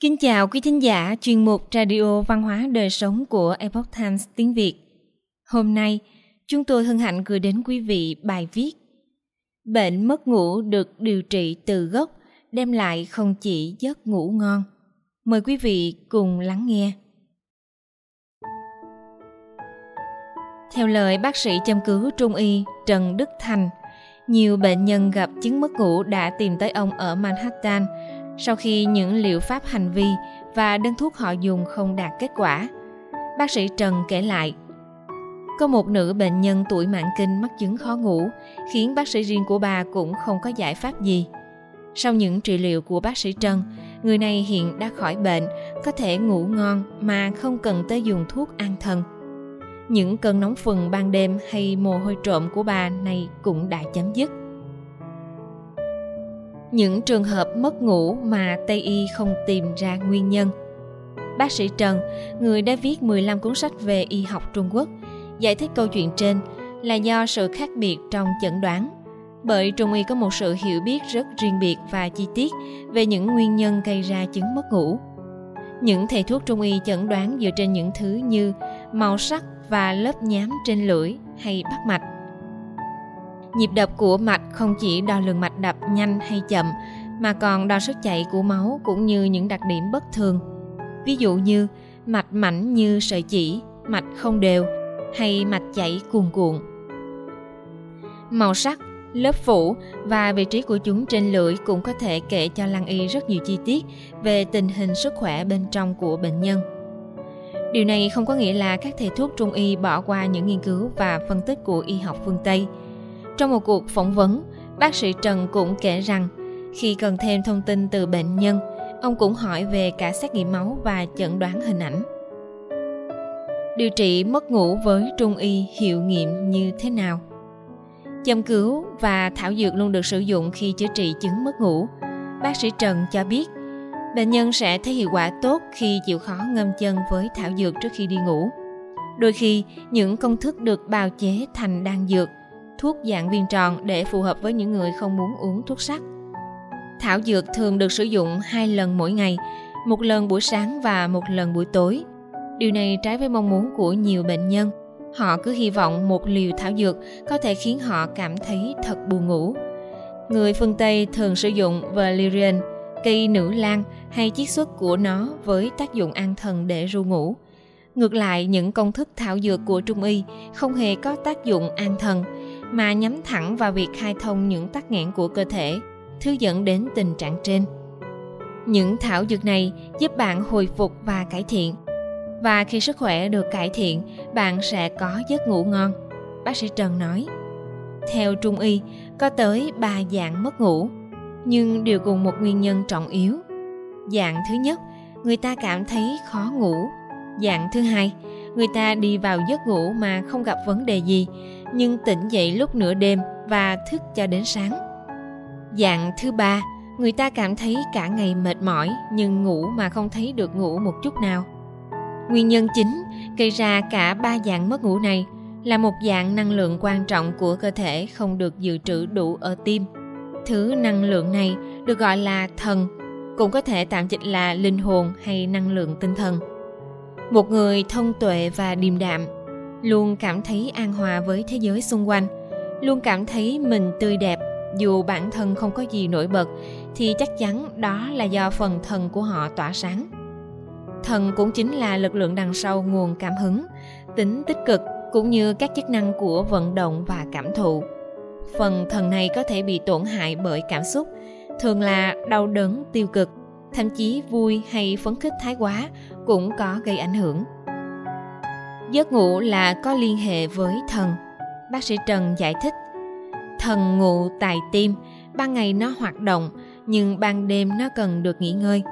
Kính chào quý thính giả chuyên mục Radio Văn hóa Đời Sống của Epoch Times tiếng Việt. Hôm nay, chúng tôi hân hạnh gửi đến quý vị bài viết Bệnh mất ngủ được điều trị từ gốc, đem lại không chỉ giấc ngủ ngon. Mời quý vị cùng lắng nghe. Theo lời bác sĩ chăm cứu trung y Trần Đức Thành, nhiều bệnh nhân gặp chứng mất ngủ đã tìm tới ông ở Manhattan sau khi những liệu pháp hành vi và đơn thuốc họ dùng không đạt kết quả. Bác sĩ Trần kể lại, có một nữ bệnh nhân tuổi mãn kinh mắc chứng khó ngủ, khiến bác sĩ riêng của bà cũng không có giải pháp gì. Sau những trị liệu của bác sĩ Trần, người này hiện đã khỏi bệnh, có thể ngủ ngon mà không cần tới dùng thuốc an thần. Những cơn nóng phừng ban đêm hay mồ hôi trộm của bà này cũng đã chấm dứt. Những trường hợp mất ngủ mà Tây Y không tìm ra nguyên nhân. Bác sĩ Trần, người đã viết 15 cuốn sách về y học Trung Quốc, giải thích câu chuyện trên là do sự khác biệt trong chẩn đoán. Bởi Trung y có một sự hiểu biết rất riêng biệt và chi tiết về những nguyên nhân gây ra chứng mất ngủ. Những thầy thuốc Trung y chẩn đoán dựa trên những thứ như màu sắc và lớp nhám trên lưỡi hay bắt mạch. Nhịp đập của mạch không chỉ đo lường mạch đập nhanh hay chậm, mà còn đo sức chạy của máu cũng như những đặc điểm bất thường. Ví dụ như mạch mảnh như sợi chỉ, mạch không đều hay mạch chảy cuồn cuộn. Màu sắc, lớp phủ và vị trí của chúng trên lưỡi cũng có thể kể cho lăng y rất nhiều chi tiết về tình hình sức khỏe bên trong của bệnh nhân. Điều này không có nghĩa là các thầy thuốc trung y bỏ qua những nghiên cứu và phân tích của y học phương Tây. Trong một cuộc phỏng vấn, bác sĩ Trần cũng kể rằng khi cần thêm thông tin từ bệnh nhân, ông cũng hỏi về cả xét nghiệm máu và chẩn đoán hình ảnh. Điều trị mất ngủ với trung y hiệu nghiệm như thế nào? Châm cứu và thảo dược luôn được sử dụng khi chữa trị chứng mất ngủ. Bác sĩ Trần cho biết, bệnh nhân sẽ thấy hiệu quả tốt khi chịu khó ngâm chân với thảo dược trước khi đi ngủ. Đôi khi, những công thức được bào chế thành đan dược, thuốc dạng viên tròn để phù hợp với những người không muốn uống thuốc sắc. Thảo dược thường được sử dụng hai lần mỗi ngày, một lần buổi sáng và một lần buổi tối. Điều này trái với mong muốn của nhiều bệnh nhân. Họ cứ hy vọng một liều thảo dược có thể khiến họ cảm thấy thật buồn ngủ. Người phương Tây thường sử dụng valerian, cây nữ lan hay chiết xuất của nó với tác dụng an thần để ru ngủ. Ngược lại, những công thức thảo dược của Trung Y không hề có tác dụng an thần, mà nhắm thẳng vào việc khai thông những tắc nghẽn của cơ thể, thứ dẫn đến tình trạng trên. Những thảo dược này giúp bạn hồi phục và cải thiện. Và khi sức khỏe được cải thiện, bạn sẽ có giấc ngủ ngon. Bác sĩ Trần nói. Theo Trung Y, có tới 3 dạng mất ngủ, nhưng đều cùng một nguyên nhân trọng yếu. Dạng thứ nhất, người ta cảm thấy khó ngủ. Dạng thứ hai, người ta đi vào giấc ngủ mà không gặp vấn đề gì, nhưng tỉnh dậy lúc nửa đêm và thức cho đến sáng. Dạng thứ ba, người ta cảm thấy cả ngày mệt mỏi nhưng ngủ mà không thấy được ngủ một chút nào. Nguyên nhân chính gây ra cả ba dạng mất ngủ này là một dạng năng lượng quan trọng của cơ thể không được dự trữ đủ ở tim. Thứ năng lượng này được gọi là thần, cũng có thể tạm dịch là linh hồn hay năng lượng tinh thần. Một người thông tuệ và điềm đạm luôn cảm thấy an hòa với thế giới xung quanh, luôn cảm thấy mình tươi đẹp. Dù bản thân không có gì nổi bật, thì chắc chắn đó là do phần thần của họ tỏa sáng. Thần cũng chính là lực lượng đằng sau nguồn cảm hứng, tính tích cực cũng như các chức năng của vận động và cảm thụ. Phần thần này có thể bị tổn hại bởi cảm xúc, thường là đau đớn, tiêu cực, thậm chí vui hay phấn khích thái quá cũng có gây ảnh hưởng. Giấc ngủ là có liên hệ với thần. Bác sĩ Trần giải thích, thần ngủ tại tim, ban ngày nó hoạt động, nhưng ban đêm nó cần được nghỉ ngơi.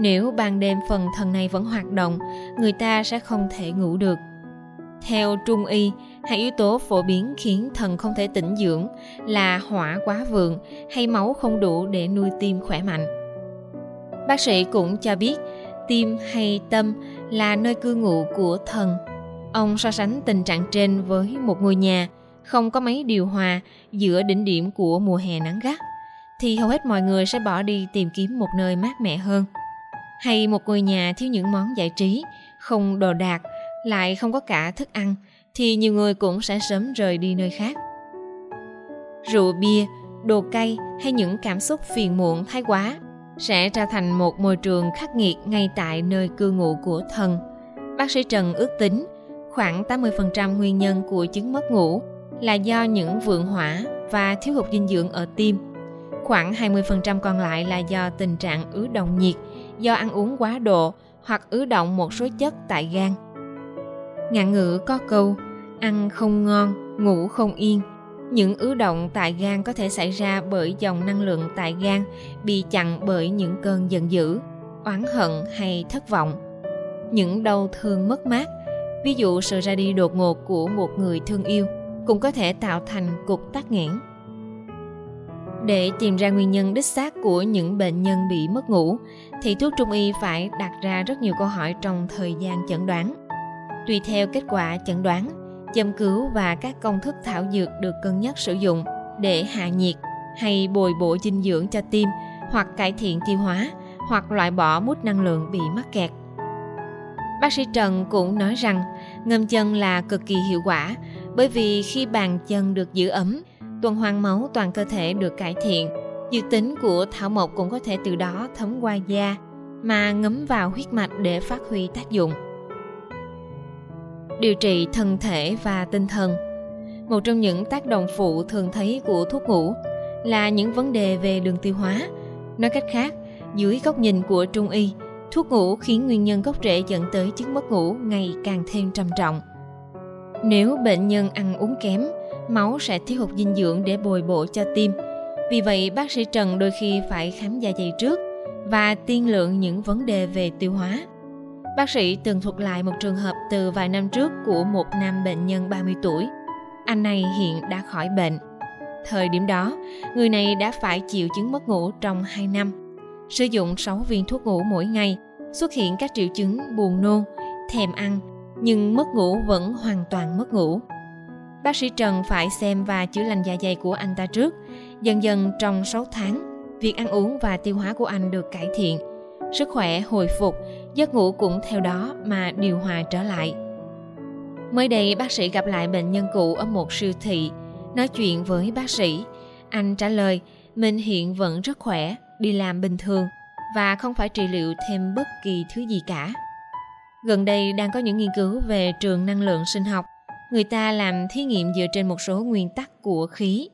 Nếu ban đêm phần thần này vẫn hoạt động, người ta sẽ không thể ngủ được. Theo Trung Y, hai yếu tố phổ biến khiến thần không thể tĩnh dưỡng là hỏa quá vượng hay máu không đủ để nuôi tim khỏe mạnh. Bác sĩ cũng cho biết tim hay tâm là nơi cư ngụ của thần. Ông so sánh tình trạng trên với một ngôi nhà không có máy điều hòa giữa đỉnh điểm của mùa hè nắng gắt thì hầu hết mọi người sẽ bỏ đi tìm kiếm một nơi mát mẻ hơn. hay một ngôi nhà thiếu những món giải trí, không đồ đạc, lại không có cả thức ăn, thì nhiều người cũng sẽ sớm rời đi nơi khác. Rượu bia, đồ cay hay những cảm xúc phiền muộn thái quá sẽ trở thành một môi trường khắc nghiệt ngay tại nơi cư ngụ của thần. Bác sĩ Trần ước tính khoảng 80% nguyên nhân của chứng mất ngủ là do những vượng hỏa và thiếu hụt dinh dưỡng ở tim. Khoảng 20% còn lại là do tình trạng ứ động nhiệt, do ăn uống quá độ hoặc ứ động một số chất tại gan. Ngạn ngữ có câu ăn không ngon, ngủ không yên. Những ứ động tại gan có thể xảy ra bởi dòng năng lượng tại gan bị chặn bởi những cơn giận dữ, oán hận hay thất vọng. Những đau thương mất mát, ví dụ sự ra đi đột ngột của một người thương yêu, cũng có thể tạo thành cục tắc nghẽn. Để tìm ra nguyên nhân đích xác của những bệnh nhân bị mất ngủ, thì thuốc trung y phải đặt ra rất nhiều câu hỏi trong thời gian chẩn đoán. Tùy theo kết quả chẩn đoán, châm cứu và các công thức thảo dược được cân nhắc sử dụng để hạ nhiệt hay bồi bổ dinh dưỡng cho tim hoặc cải thiện tiêu hóa hoặc loại bỏ mút năng lượng bị mắc kẹt. Bác sĩ Trần cũng nói rằng ngâm chân là cực kỳ hiệu quả bởi vì khi bàn chân được giữ ấm, tuần hoàn máu toàn cơ thể được cải thiện, dược tính của thảo mộc cũng có thể từ đó thấm qua da mà ngấm vào huyết mạch để phát huy tác dụng. Điều trị thân thể và tinh thần. Một trong những tác động phụ thường thấy của thuốc ngủ là những vấn đề về đường tiêu hóa. Nói cách khác dưới góc nhìn của trung y thuốc ngủ khiến nguyên nhân gốc rễ dẫn tới chứng mất ngủ ngày càng thêm trầm trọng nếu bệnh nhân ăn uống kém máu sẽ thiếu hụt dinh dưỡng để bồi bổ cho tim vì vậy bác sĩ trần đôi khi phải khám dạ dày trước và tiên lượng những vấn đề về tiêu hóa Bác sĩ từng thuật lại một trường hợp từ vài năm trước của một nam bệnh nhân 30 tuổi. Anh này hiện đã khỏi bệnh. Thời điểm đó, người này đã phải chịu chứng mất ngủ trong 2 năm. Sử dụng 6 viên thuốc ngủ mỗi ngày, xuất hiện các triệu chứng buồn nôn, thèm ăn, nhưng mất ngủ vẫn hoàn toàn mất ngủ. Bác sĩ Trần phải xem và chữa lành dạ dày của anh ta trước. Dần dần trong 6 tháng, việc ăn uống và tiêu hóa của anh được cải thiện – sức khỏe hồi phục, giấc ngủ cũng theo đó mà điều hòa trở lại. Mới đây bác sĩ gặp lại bệnh nhân cũ ở một siêu thị, nói chuyện với bác sĩ. Anh trả lời mình hiện vẫn rất khỏe, đi làm bình thường và không phải trị liệu thêm bất kỳ thứ gì cả. Gần đây đang có những nghiên cứu về trường năng lượng sinh học. Người ta làm thí nghiệm dựa trên một số nguyên tắc của khí.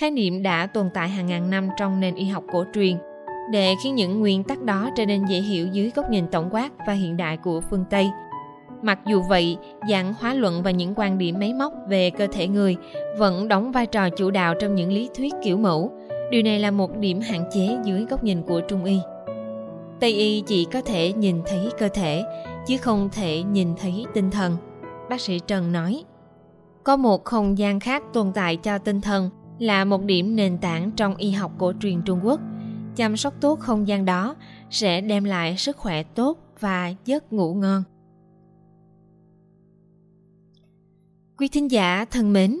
Khái niệm đã tồn tại hàng ngàn năm trong nền y học cổ truyền – để khiến những nguyên tắc đó trở nên dễ hiểu dưới góc nhìn tổng quát và hiện đại của phương Tây. Mặc dù vậy, dạng hóa luận và những quan điểm máy móc về cơ thể người vẫn đóng vai trò chủ đạo trong những lý thuyết kiểu mẫu. Điều này là một điểm hạn chế dưới góc nhìn của Trung Y. Tây Y chỉ có thể nhìn thấy cơ thể, chứ không thể nhìn thấy tinh thần. Bác sĩ Trần nói. Có một không gian khác tồn tại cho tinh thần là một điểm nền tảng trong y học cổ truyền Trung Quốc – chăm sóc tốt không gian đó sẽ đem lại sức khỏe tốt và giấc ngủ ngon. Quý thính giả thân mến,